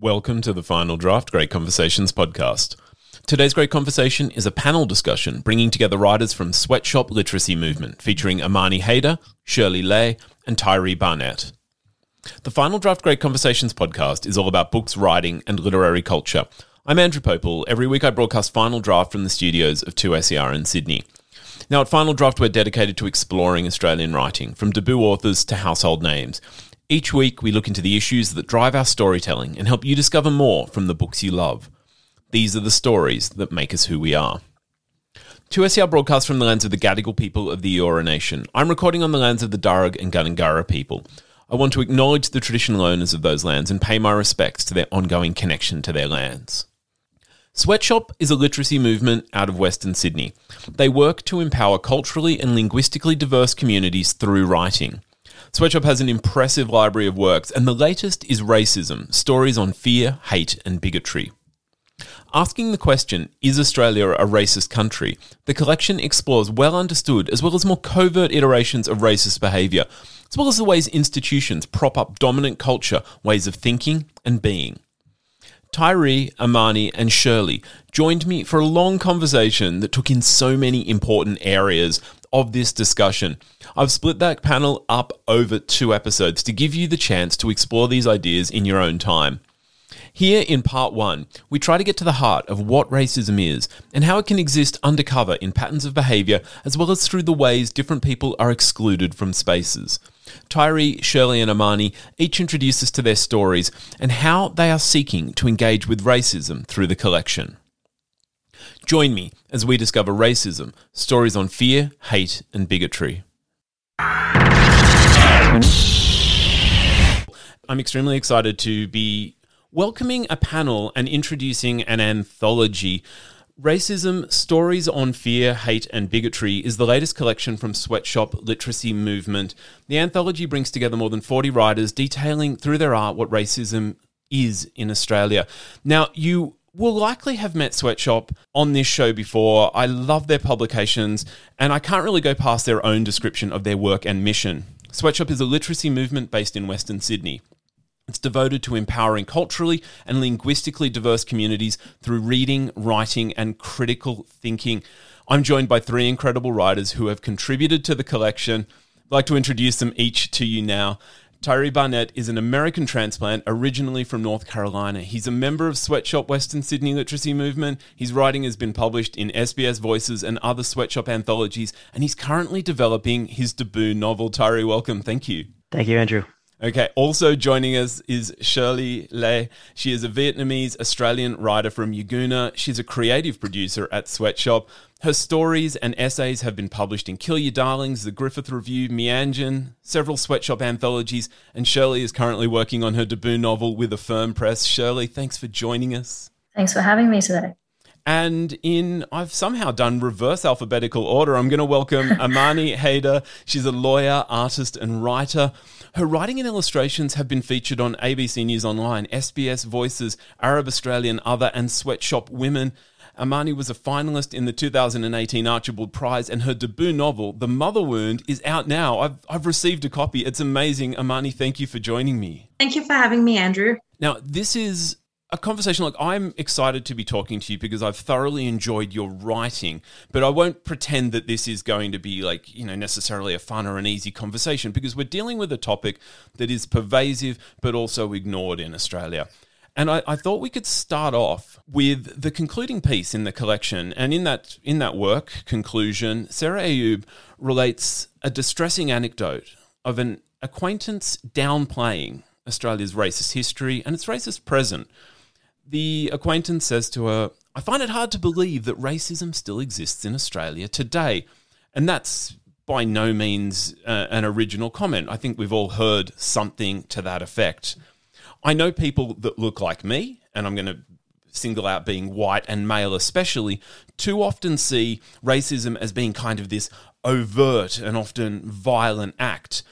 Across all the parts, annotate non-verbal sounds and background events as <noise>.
Welcome to the Final Draft Great Conversations podcast. Today's great conversation is a panel discussion bringing together writers from Sweatshop Literacy Movement, featuring Amani Haydar, Shirley Le, and Tyree Barnett. The Final Draft Great Conversations podcast is all about books, writing, and literary culture. I'm Andrew Popel. Every week I broadcast Final Draft from the studios of 2SER in Sydney. Now, at Final Draft, we're dedicated to exploring Australian writing, from debut authors to household names. Each week, we look into the issues that drive our storytelling and help you discover more from the books you love. These are the stories that make us who we are. 2SER broadcasts from the lands of the Gadigal people of the Eora Nation. I'm recording on the lands of the Darug and Gundungurra people. I want to acknowledge the traditional owners of those lands and pay my respects to their ongoing connection to their lands. Sweatshop is a literacy movement out of Western Sydney. They work to empower culturally and linguistically diverse communities through writing. Sweatshop has an impressive library of works, and the latest is Racism Stories on Fear, Hate, and Bigotry. Asking the question, is Australia a racist country? The collection explores well understood as well as more covert iterations of racist behaviour, as well as the ways institutions prop up dominant culture, ways of thinking and being. Tyree, Amani, and Shirley joined me for a long conversation that took in so many important areas of this discussion. I've split that panel up over two episodes to give you the chance to explore these ideas in your own time. Here in part one, we try to get to the heart of what racism is and how it can exist undercover in patterns of behaviour as well as through the ways different people are excluded from spaces. Tyree, Shirley, and Amani each introduce us to their stories and how they are seeking to engage with racism through the collection. Join me as we discover racism, stories on fear, hate, and bigotry. I'm extremely excited to be welcoming a panel and introducing an anthology Racism Stories on Fear, Hate, and Bigotry is the latest collection from Sweatshop Literacy Movement. The anthology brings together more than 40 writers detailing through their art what racism is in Australia. Now, you will likely have met Sweatshop on this show before. I love their publications, and I can't really go past their own description of their work and mission. Sweatshop is a literacy movement based in Western Sydney. It's devoted to empowering culturally and linguistically diverse communities through reading, writing, and critical thinking. I'm joined by three incredible writers who have contributed to the collection. I'd like to introduce them each to you now. Tyree Barnett is an American transplant originally from North Carolina. He's a member of Sweatshop Western Sydney Literacy Movement. His writing has been published in SBS Voices and other Sweatshop anthologies, and he's currently developing his debut novel. Tyree, welcome. Thank you. Thank you, Andrew. Okay, also joining us is Shirley Le. She is a Vietnamese Australian writer from Yagoona. She's a creative producer at Sweatshop. Her stories and essays have been published in Kill Your Darlings, The Griffith Review, Meanjin, several Sweatshop anthologies, and Shirley is currently working on her debut novel with Affirm Press. Shirley, thanks for joining us. Thanks for having me today. And in, I've somehow done reverse alphabetical order. I'm going to welcome <laughs> Amani Haydar. She's a lawyer, artist, and writer. Her writing and illustrations have been featured on ABC News Online, SBS Voices, Arab Australian Other, and Sweatshop Women. Amani was a finalist in the 2018 Archibald Prize, and her debut novel, The Mother Wound, is out now. I've, I've received a copy. It's amazing. Amani, thank you for joining me. Thank you for having me, Andrew. Now, this is a conversation like I'm excited to be talking to you because I've thoroughly enjoyed your writing, but I won't pretend that this is going to be like, you know, necessarily a fun or an easy conversation because we're dealing with a topic that is pervasive but also ignored in Australia. And I, I, thought we could start off with the concluding piece in the collection. And in that in that work, conclusion, Sarah Ayub relates a distressing anecdote of an acquaintance downplaying Australia's racist history and its racist present the acquaintance says to her, I find it hard to believe that racism still exists in Australia today. And that's by no means uh, an original comment. I think we've all heard something to that effect. I know people that look like me, and I'm going to single out being white and male especially, too often see racism as being kind of this overt and often violent act.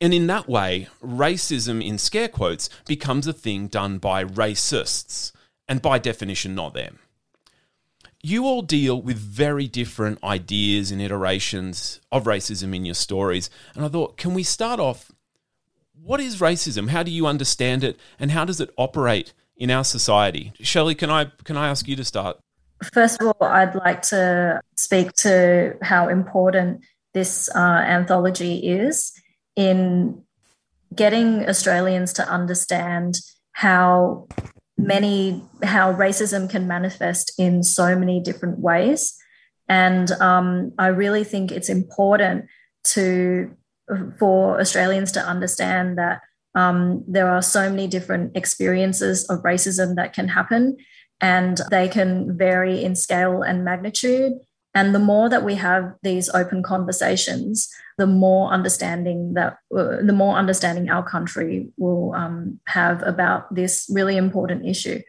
And in that way, racism, in scare quotes, becomes a thing done by racists and by definition, not them. You all deal with very different ideas and iterations of racism in your stories. And I thought, can we start off? What is racism? How do you understand it? And how does it operate in our society. Shirley, can I can I ask you to start? First of all, I'd like to speak to how important this uh, anthology is in getting Australians to understand how many how racism can manifest in so many different ways. And um, i really think it's important to for australians to understand that um, there are so many different experiences of racism that can happen and they can vary in scale and magnitude and the more that we have these open conversations, the more understanding that uh, the more understanding our country will um, have about this really important issue.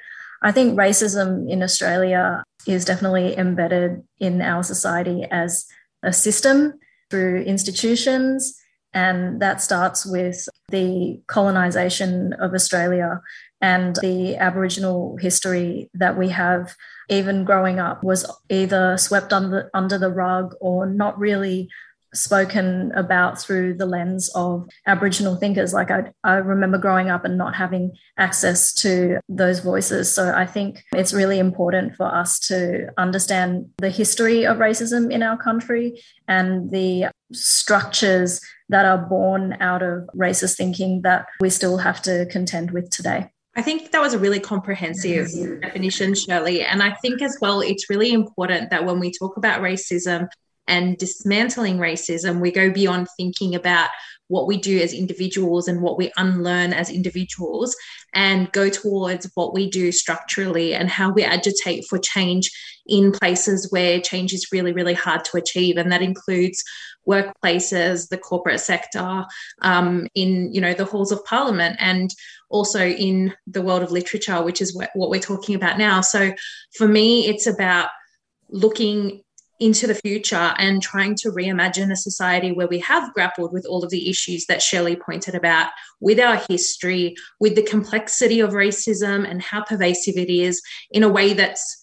I think racism in Australia is definitely embedded in our society as a system through institutions. And that starts with the colonisation of Australia and the Aboriginal history that we have, even growing up, was either swept under, under the rug or not really spoken about through the lens of Aboriginal thinkers. Like I, I remember growing up and not having access to those voices. So I think it's really important for us to understand the history of racism in our country and the structures that are born out of racist thinking that we still have to contend with today. I think that was a really comprehensive definition, Shirley. And I think as well, it's really important that when we talk about racism and dismantling racism, we go beyond thinking about what we do as individuals and what we unlearn as individuals and go towards what we do structurally and how we agitate for change in places where change is really, really hard to achieve. And that includes workplaces, the corporate sector, um, in you know the halls of parliament, and also in the world of literature, which is what, what we're talking about now. So for me, it's about looking into the future and trying to reimagine a society where we have grappled with all of the issues that Shirley pointed about, with our history, with the complexity of racism and how pervasive it is, in a way that's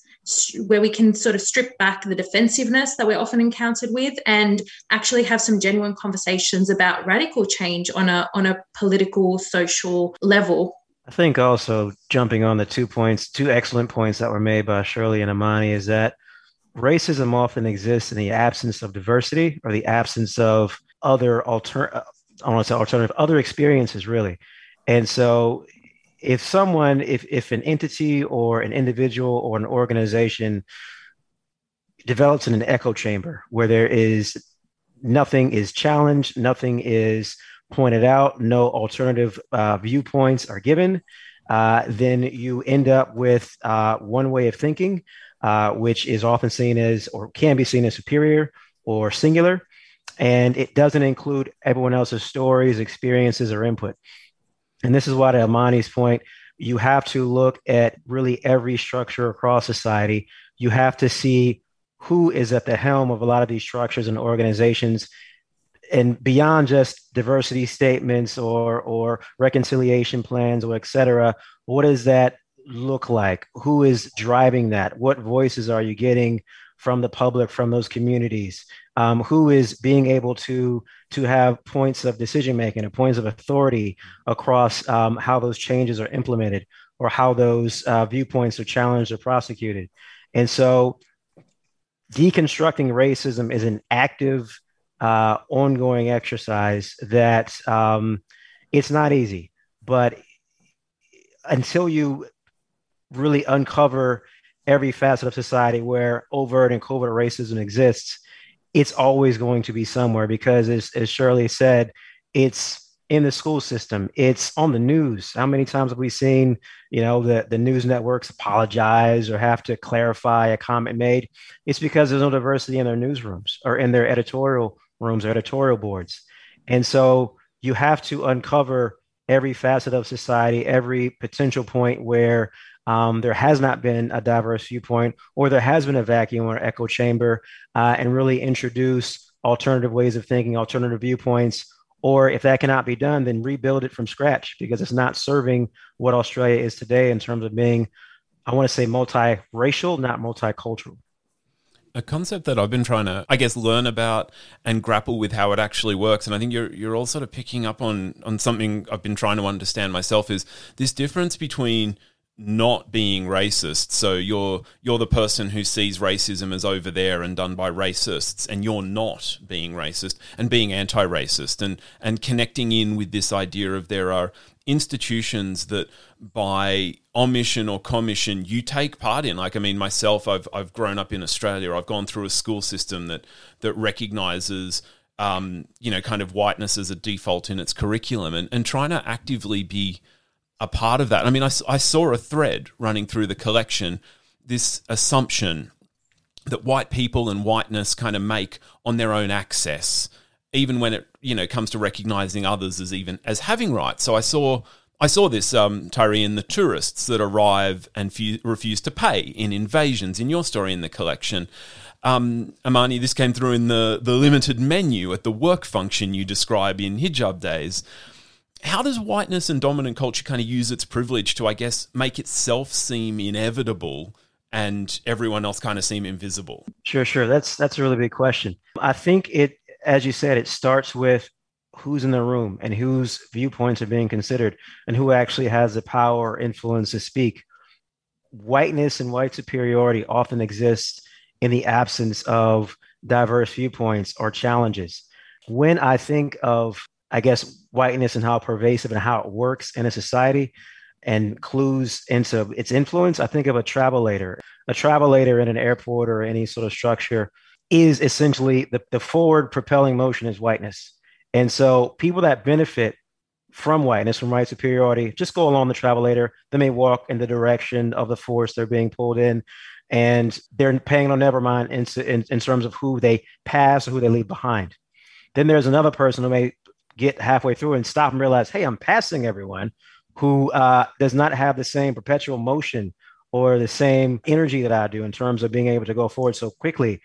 where we can sort of strip back the defensiveness that we're often encountered with and actually have some genuine conversations about radical change on a on a political social level I think also jumping on the two points, two excellent points that were made by Shirley and Amani is that racism often exists in the absence of diversity or the absence of other alter uh, I want to say alternative other experiences really. And so if someone, if if an entity or an individual or an organization develops in an echo chamber where there is nothing is challenged, nothing is pointed out, no alternative uh, viewpoints are given, uh, then you end up with uh, one way of thinking, uh, which is often seen as or can be seen as superior or singular. And it doesn't include everyone else's stories, experiences, or input. And this is why, to Amani's point, you have to look at really every structure across society. You have to see who is at the helm of a lot of these structures and organizations. And beyond just diversity statements or or reconciliation plans or et cetera what does that look like? Who is driving that? What voices are you getting from the public from those communities um, who is being able to to have points of decision making and points of authority across um, how those changes are implemented or how those uh, viewpoints are challenged or prosecuted. And so, deconstructing racism is an active, uh, ongoing exercise that um, it's not easy, but until you really uncover every facet of society where overt and covert racism exists, it's always going to be somewhere because as, as Shirley said, it's in the school system. It's on the news. How many times have we seen, you know, the, the news networks apologize or have to clarify a comment made? It's because there's no diversity in their newsrooms or in their editorial rooms or editorial boards. And so you have to uncover every facet of society, every potential point where um, there has not been a diverse viewpoint, or there has been a vacuum or echo chamber, uh, and really introduce alternative ways of thinking, alternative viewpoints. Or if that cannot be done, then rebuild it from scratch because it's not serving what Australia is today in terms of being, I want to say, multiracial, not multicultural. A concept that I've been trying to, I guess, learn about and grapple with how it actually works, and I think you're you're all sort of picking up on on something I've been trying to understand myself is this difference between not being racist. So you're you're the person who sees racism as over there and done by racists, and you're not being racist and being anti-racist, and and connecting in with this idea of there are institutions that by omission or commission you take part in like i mean myself i've i've grown up in australia i've gone through a school system that that recognizes um, you know kind of whiteness as a default in its curriculum and, and trying to actively be a part of that. I mean, I, I saw a thread running through the collection, this assumption that white people and whiteness kind of make on their own access, even when it you know comes to recognizing others as even as having rights. So I saw I saw this um, Tyree in the tourists that arrive and refuse to pay in invasions. In your story in the collection, um, Amani, this came through in the the limited menu at the work function you describe in hijab days how does whiteness and dominant culture kind of use its privilege to, I guess, make itself seem inevitable and everyone else kind of seem invisible? Sure, sure. That's that's a really big question. I think it, as you said, it starts with who's in the room and whose viewpoints are being considered and who actually has the power or influence to speak. Whiteness and white superiority often exists in the absence of diverse viewpoints or challenges. When I think of I guess, whiteness and how pervasive and how it works in a society and clues into its influence. I think of a travelator. A travelator in an airport or any sort of structure is essentially the, the forward propelling motion is whiteness. And so people that benefit from whiteness, from white superiority, just go along the travelator. They may walk in the direction of the force they're being pulled in, and they're paying no never mind in, in, in terms of who they pass or who they leave behind. Then there's another person who may get halfway through and stop and realize, hey, I'm passing everyone who uh, does not have the same perpetual motion or the same energy that I do in terms of being able to go forward so quickly.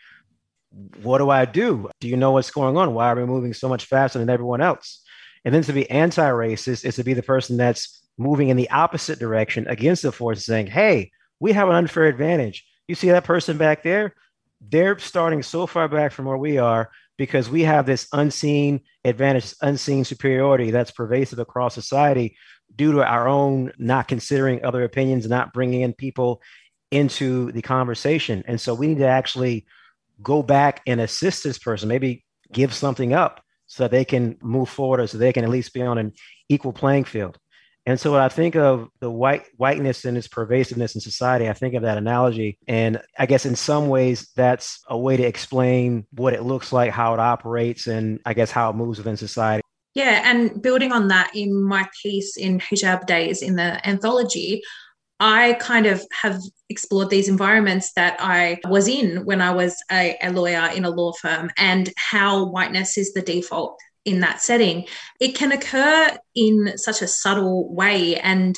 What do I do? Do you know what's going on? Why are we moving so much faster than everyone else? And then to be anti racist is to be the person that's moving in the opposite direction against the force, saying, hey, we have an unfair advantage. You see that person back there? They're starting so far back from where we are because we have this unseen advantage, unseen superiority that's pervasive across society due to our own not considering other opinions, not bringing in people into the conversation. And so we need to actually go back and assist this person, maybe give something up so that they can move forward or so they can at least be on an equal playing field. And so when I think of the white whiteness and its pervasiveness in society, I think of that analogy. And I guess in some ways that's a way to explain what it looks like, how it operates, and I guess how it moves within society. Yeah, and building on that in my piece in Hijab Days in the anthology, I kind of have explored these environments that I was in when I was a, a, lawyer in a law firm and how whiteness is the default in that setting, it can occur in such a subtle way and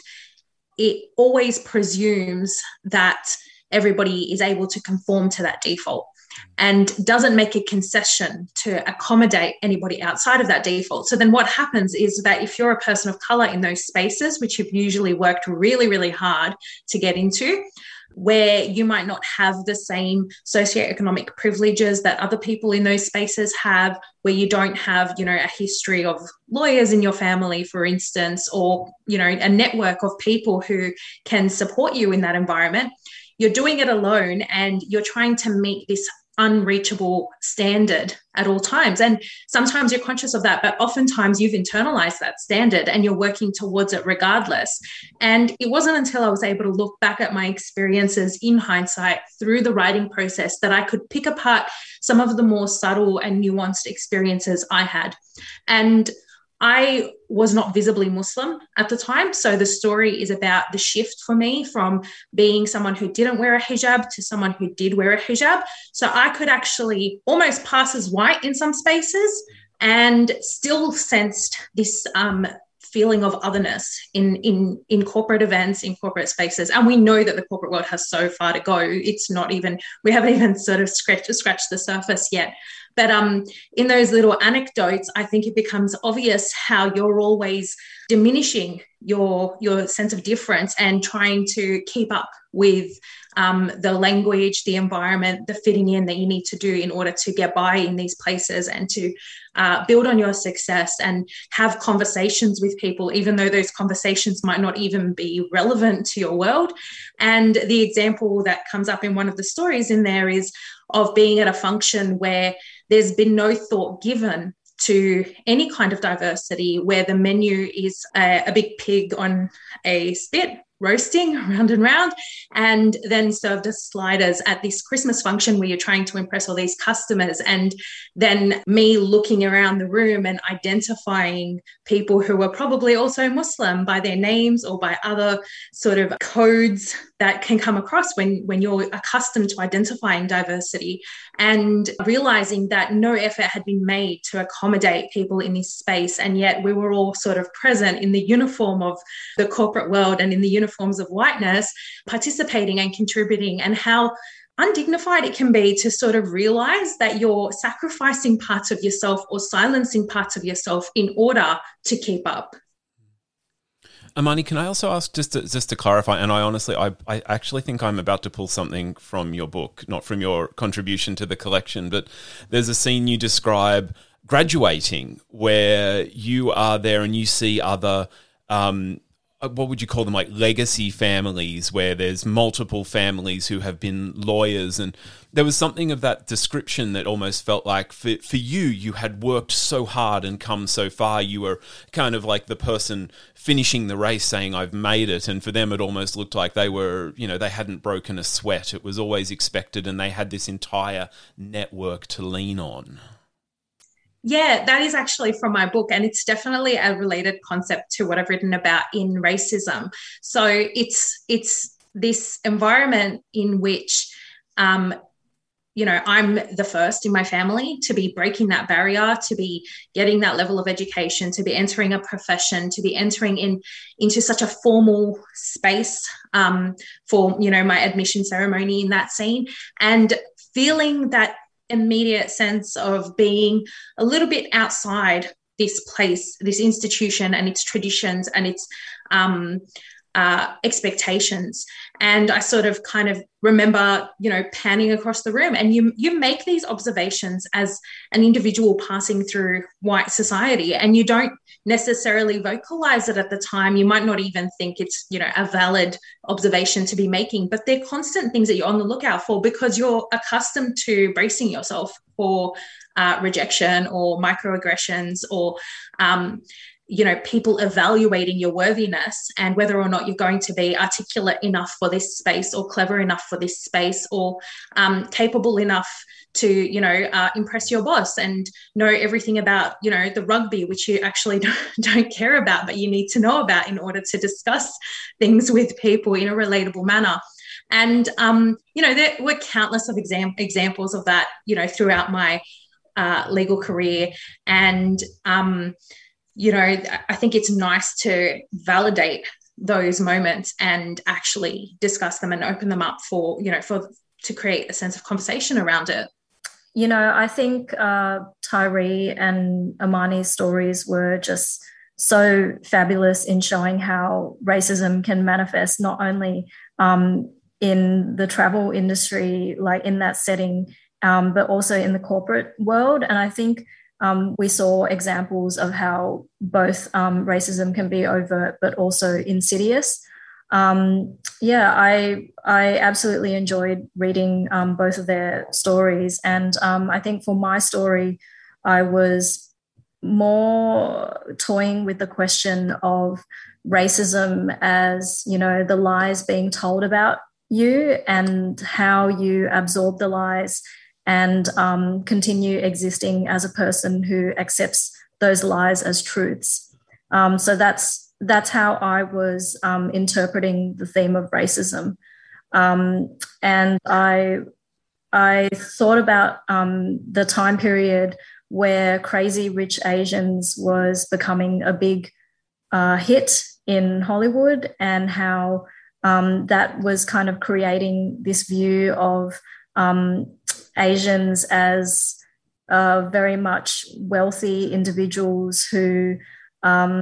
it always presumes that everybody is able to conform to that default and doesn't make a concession to accommodate anybody outside of that default. So then what happens is that if you're a person of color in those spaces, which you've usually worked really, really hard to get into, where you might not have the same socioeconomic privileges that other people in those spaces have, where you don't have, you know, a history of lawyers in your family, for instance, or, you know, a network of people who can support you in that environment. You're doing it alone and you're trying to meet this unreachable standard at all times. And sometimes you're conscious of that, but oftentimes you've internalized that standard and you're working towards it regardless. And it wasn't until I was able to look back at my experiences in hindsight through the writing process that I could pick apart some of the more subtle and nuanced experiences I had. And I was not visibly Muslim at the time. So the story is about the shift for me from being someone who didn't wear a hijab to someone who did wear a hijab. So I could actually almost pass as white in some spaces and still sensed this um, feeling of otherness in, in, in corporate events, in corporate spaces. And we know that the corporate world has so far to go. It's not even, we haven't even sort of scratched, scratched the surface yet. But um, in those little anecdotes, I think it becomes obvious how you're always diminishing your your sense of difference and trying to keep up with um, the language, the environment, the fitting in that you need to do in order to get by in these places and to uh, build on your success and have conversations with people, even though those conversations might not even be relevant to your world. And the example that comes up in one of the stories in there is of being at a function where there's been no thought given to any kind of diversity where the menu is a, a, big pig on a spit roasting <laughs> round and round, and then served as sliders at this Christmas function where you're trying to impress all these customers. And then me looking around the room and identifying people who were probably also Muslim by their names or by other sort of codes that can come across when, when you're accustomed to identifying diversity and realizing that no effort had been made to accommodate people in this space. And yet we were all sort of present in the uniform of the corporate world and in the uniforms of whiteness, participating and contributing, and how undignified it can be to sort of realize that you're sacrificing parts of yourself or silencing parts of yourself in order to keep up. Amani, can I also ask just to, just to clarify? And I honestly, I, I actually think I'm about to pull something from your book, not from your contribution to the collection, but there's a scene you describe graduating where you are there and you see other um, Uh, what would you call them like legacy families where there's multiple families who have been lawyers? And there was something of that description that almost felt like for, for you you had worked so hard and come so far. You were kind of like the person finishing the race saying i've made it. And for them it almost looked like they were you know they hadn't broken a sweat. It was always expected and they had this entire network to lean on yeah, that is actually from my book, and it's definitely a related concept to what I've written about in racism. So it's it's this environment in which um, you know i'm the first in my family to be breaking that barrier to be getting that level of education to be entering a profession to be entering in into such a formal space um, for you know my admission ceremony in that scene and feeling that immediate sense of being a little bit outside this place, this institution, and its traditions and its um, uh, expectations. And I sort of kind of remember, you know, panning across the room, and you you make these observations as an individual passing through white society, and you don't necessarily vocalize it at the time. You might not even think it's, you know, a valid observation to be making, but they're constant things that you're on the lookout for because you're accustomed to bracing yourself for uh, rejection or microaggressions or um, you know people evaluating your worthiness and whether or not you're going to be articulate enough for this space or clever enough for this space or um, capable enough to you know uh, impress your boss and know everything about you know the rugby which you actually <laughs> don't, care about but you need to know about in order to discuss things with people in a relatable manner. And um, you know there were countless of exam- examples of that you know throughout my uh, legal career. And um, you know, I think it's nice to validate those moments and actually discuss them and open them up for, you know, for to create a sense of conversation around it. You know, I think uh, Tyree and Amani's stories were just so fabulous in showing how racism can manifest not only um, in the travel industry, like in that setting, um, but also in the corporate world. And I think um, we saw examples of how both um, racism can be overt but also insidious. Um, yeah, I I absolutely enjoyed reading um, both of their stories, and um, I think for my story, I was more toying with the question of racism as you know the lies being told about you and how you absorb the lies and um, continue existing as a person who accepts those lies as truths. Um, so that's that's how I was um, interpreting the theme of racism, um, and I I thought about um, the time period where Crazy Rich Asians was becoming a big uh, hit in Hollywood, and how um, that was kind of creating this view of Asians as uh, very much wealthy individuals who um,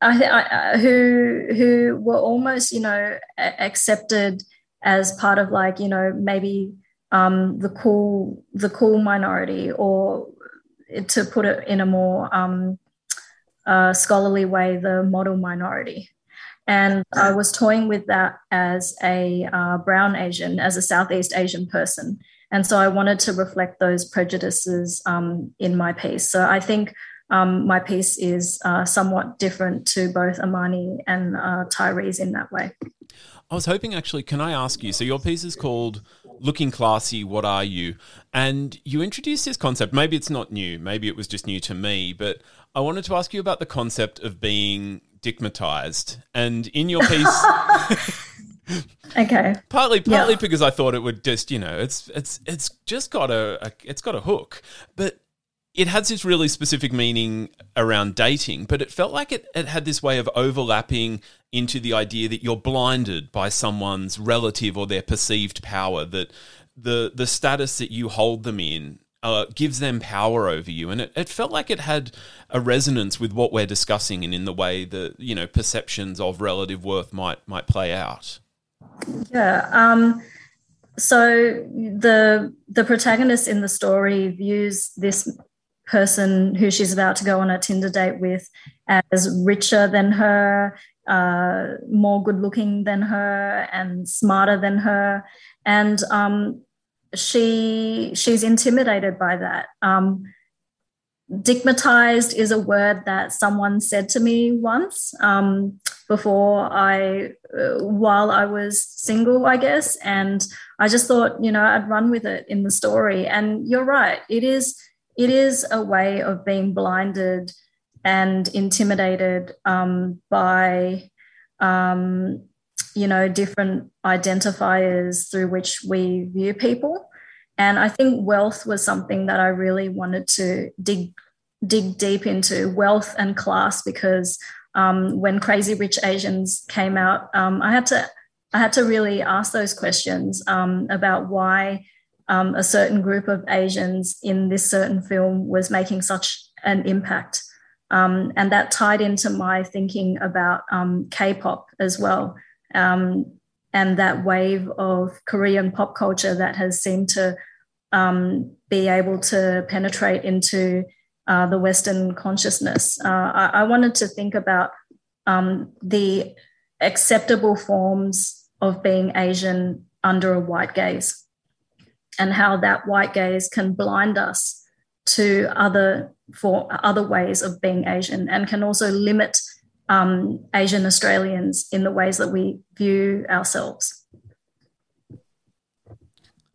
I, I, who who were almost you know accepted as part of like you know maybe um, the cool the cool minority or to put it in a more um, uh, scholarly way the model minority and I was toying with that as a uh, brown Asian, as a Southeast Asian person. And so I wanted to reflect those prejudices um, in my piece. So I think um, my piece is uh, somewhat different to both Amani and uh, Tyrese in that way. I was hoping actually, can I ask you? So your piece is called Looking Classy, What Are You? And you introduced this concept. Maybe it's not new, maybe it was just new to me, but I wanted to ask you about the concept of being stigmatized. And in your piece. <laughs> okay. Partly, partly yeah. because I thought it would just, you know, it's it's it's just got a, a it's got a hook, but it has this really specific meaning around dating, but it felt like it, it had this way of overlapping into the idea that you're blinded by someone's relative or their perceived power, that the the status that you hold them in uh, gives them power over you. And it, it felt like it had a resonance with what we're discussing and in the way that, you know, perceptions of relative worth might might play out. Yeah. Um, so the the protagonist in the story views this person who she's about to go on a Tinder date with as richer than her, uh, more good looking than her, and smarter than her. And um, she she's intimidated by that. Um, stigmatized is a word that someone said to me once um, before I, uh, while I was single, I guess, and I just thought, you know, I'd run with it in the story. And you're right, it is it is a way of being blinded and intimidated um, by um, you know different identifiers through which we view people and i think wealth was something that i really wanted to dig dig deep into wealth and class because um, when crazy rich asians came out um, i had to i had to really ask those questions um, about why um, a certain group of asians in this certain film was making such an impact. Um, and that tied into my thinking about um, k-pop as well. Um, and that wave of Korean pop culture that has seemed to um, be able to penetrate into uh, the Western consciousness. Uh, I, I, wanted to think about um, the acceptable forms of being Asian under a white gaze and how that white gaze can blind us to other for other ways of being Asian and can also limit um, Asian Australians in the ways that we view ourselves.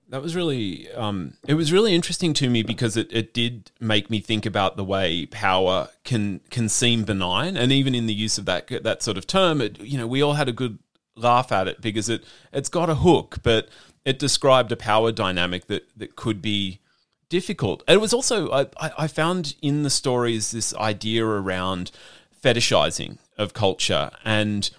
That was really, um, it was really interesting to me because it, it did make me think about the way power can can seem benign, and even in the use of that that sort of term, it, you know, we all had a good laugh at it because it it's got a hook, but it described a power dynamic that that could be difficult. It was also I, I found in the stories this idea around fetishizing of culture. And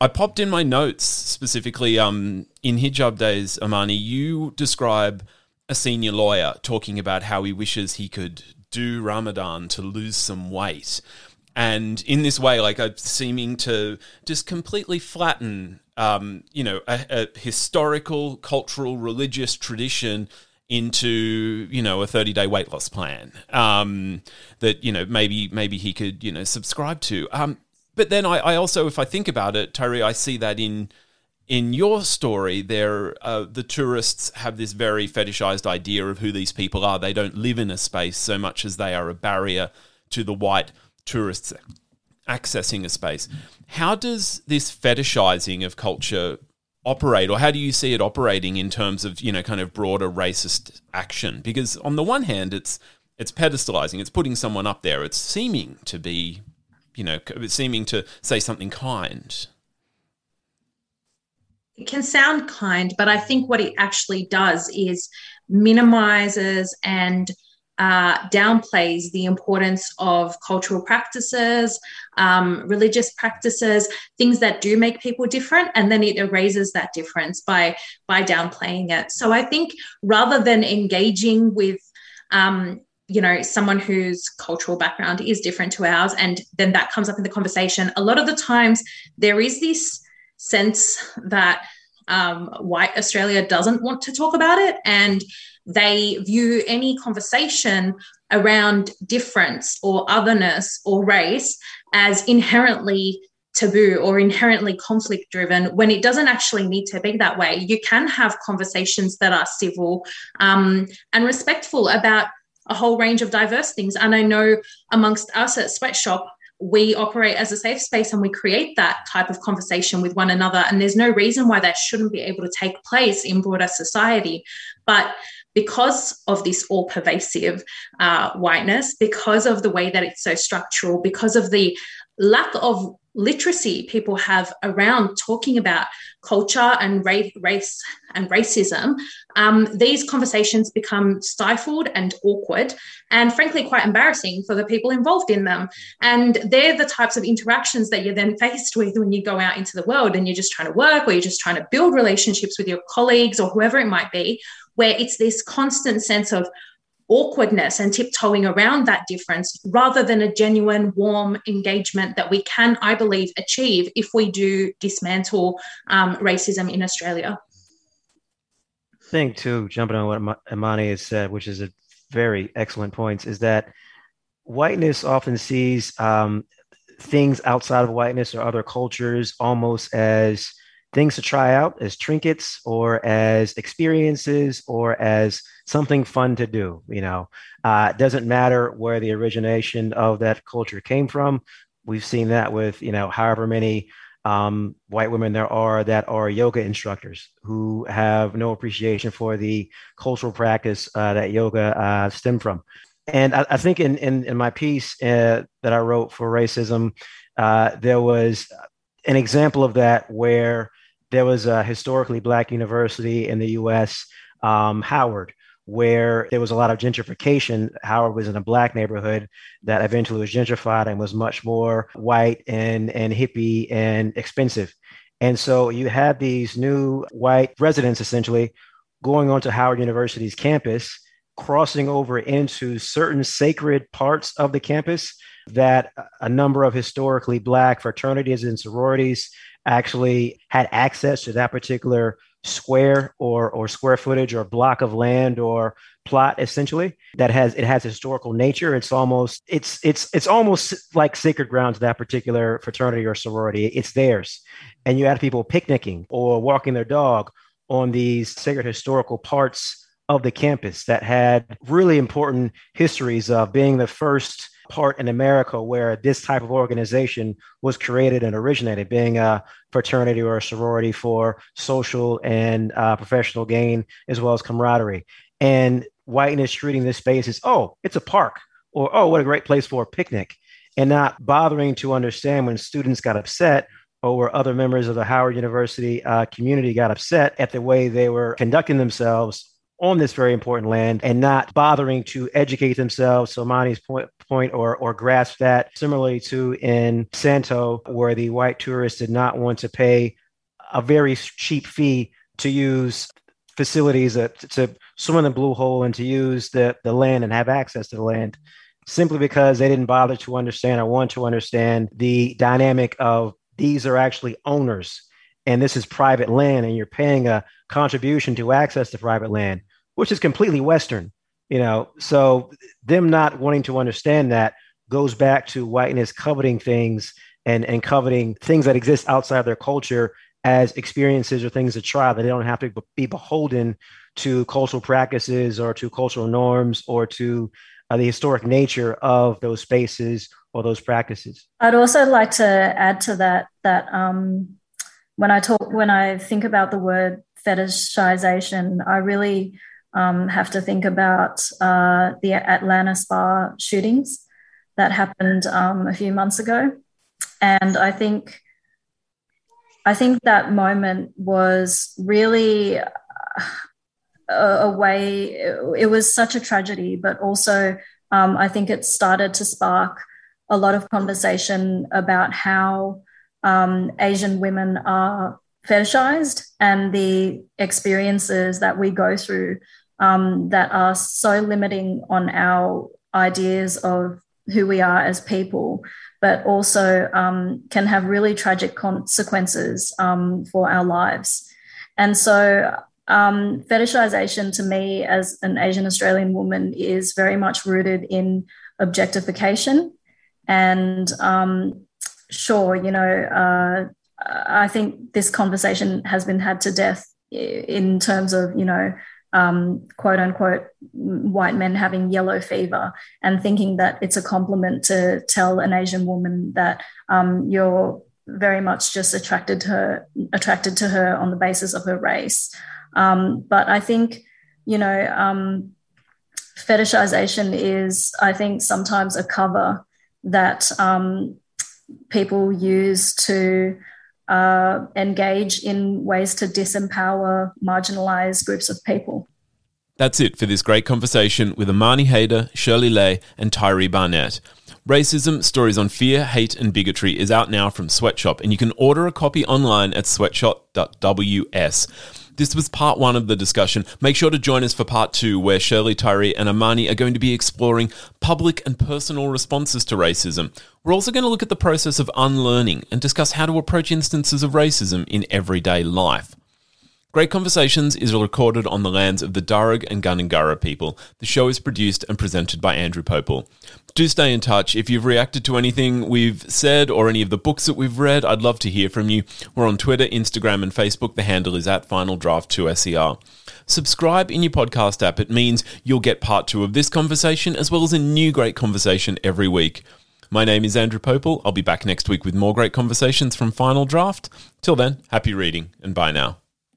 I popped in my notes specifically um, in hijab days, Amani, you describe a senior lawyer talking about how he wishes he could do Ramadan to lose some weight. And in this way, like I'm seeming to just completely flatten, um, you know, a, a historical, cultural, religious tradition into you know a 30 day weight loss plan um, that you know maybe maybe he could you know subscribe to. Um, but then I, I, also if I think about it Tyree I see that in in your story there uh, the tourists have this very fetishized idea of who these people are. They don't live in a space so much as they are a barrier to the white tourists accessing a space. How does this fetishizing of culture operate or how do you see it operating in terms of you know kind of broader racist action? Because on the one hand it's it's pedestalizing it's putting someone up there it's seeming to be you know it's seeming to say something kind. It can sound kind but i think what it actually does is minimizes and uh, downplays the importance of cultural practices, um, religious practices, things that do make people different, and then it erases that difference by by downplaying it. So I think rather than engaging with um, you know, someone whose cultural background is different to ours, and then that comes up in the conversation. A lot of the times, there is this sense that um, white Australia doesn't want to talk about it, and they view any conversation around difference or otherness or race as inherently taboo or inherently conflict driven when it doesn't actually need to be that way. You can have conversations that are civil um, and respectful about a whole range of diverse things. And I know amongst us at Sweatshop, we operate as a safe space and we create that type of conversation with one another. And there's no reason why that shouldn't be able to take place in broader society. But because of this all pervasive uh, whiteness, because of the way that it's so structural, because of the lack of literacy people have around talking about culture and race and racism, um, these conversations become stifled and awkward and frankly quite embarrassing for the people involved in them. And they're the types of interactions that you're then faced with when you go out into the world and you're just trying to work or you're just trying to build relationships with your colleagues or whoever it might be, where it's this constant sense of awkwardness and tiptoeing around that difference rather than a genuine, warm engagement that we can, I believe, achieve if we do dismantle um, racism in Australia. Thing too, jumping on what Amani has said, which is a very excellent point, is that whiteness often sees um, things outside of whiteness or other cultures almost as things to try out as trinkets or as experiences or as something fun to do you know? Uh, it doesn't matter where the origination of that culture came from. We've seen that with you know however many um, white women there are that are yoga instructors who have no appreciation for the cultural practice uh, that yoga uh, stem from. And I, I, think in, in, in my piece uh, that i wrote for racism uh, there was an example of that where there was a historically black university in the US, um, Howard, where there was a lot of gentrification. Howard was in a black neighborhood that eventually was gentrified and was much more white and, and hippie and expensive. And so you had these new white residents essentially going onto Howard University's campus, crossing over into certain sacred parts of the campus that a number of historically black fraternities and sororities actually had access to that particular square or or square footage or block of land or plot essentially that has it has historical nature. It's almost it's it's it's almost like sacred ground to that particular fraternity or sorority. It's theirs. And you had people picnicking or walking their dog on these sacred historical parts of the campus that had really important histories of being the first part in America where this type of organization was created and originated, being a fraternity or a sorority for social and uh, professional gain, as well as camaraderie. And whiteness treating this space as, oh, it's a park, or oh, what a great place for a picnic, and not bothering to understand when students got upset or other members of the Howard University uh, community got upset at the way they were conducting themselves on this very important land and not bothering to educate themselves. So Mani's point, point or, or grasp that. Similarly to in Santo, where the white tourists did not want to pay a very cheap fee to use facilities uh, to swim in the blue hole and to use the, the land and have access to the land simply because they didn't bother to understand or want to understand the dynamic of these are actually owners and this is private land and you're paying a contribution to access to private land which is completely Western, you know. So them not wanting to understand that goes back to whiteness coveting things and and coveting things that exist outside their culture as experiences or things to try that they don't have to be beholden to cultural practices or to cultural norms or to uh, the historic nature of those spaces or those practices. I'd also like to add to that that um, when I talk when I think about the word fetishization, I really um, have to think about uh, the Atlanta spa shootings that happened um, a few months ago, and I think I think that moment was really a, a way. It was such a tragedy, but also um, I think it started to spark a lot of conversation about how um, Asian women are fetishized and the experiences that we go through um, that are so limiting on our ideas of who we are as people, but also um, can have really tragic consequences um, for our lives. And so, um, fetishization to me as an Asian Australian woman is very much rooted in objectification. And um, sure, you know, uh, I think this conversation has been had to death in terms of, you know, um, quote unquote white men having yellow fever and thinking that it's a compliment to tell an Asian woman that um, you're very much just attracted to her attracted to her on the basis of her race. Um, but I think you know um, fetishization is I think sometimes a cover that um, people use to uh, engage in ways to disempower marginalized groups of people. That's it for this great conversation with Amani Haydar, Shirley Le, and Tyree Barnett. Racism, Stories on Fear, Hate, and Bigotry is out now from Sweatshop, and you can order a copy online at sweatshop.ws. This was part one of the discussion. Make sure to join us for part two, where Shirley, Tyree, and Amani are going to be exploring public and personal responses to racism. We're also going to look at the process of unlearning and discuss how to approach instances of racism in everyday life. Great Conversations is recorded on the lands of the Darug and Gundungurra people. The show is produced and presented by Andrew Popel. Do stay in touch. If you've reacted to anything we've said or any of the books that we've read, I'd love to hear from you. We're on Twitter, Instagram, and Facebook. The handle is at Final Draft 2 SER. Subscribe in your podcast app. It means you'll get part two of this conversation as well as a new great conversation every week. My name is Andrew Popel. I'll be back next week with more great conversations from Final Draft. Till then, happy reading and bye now.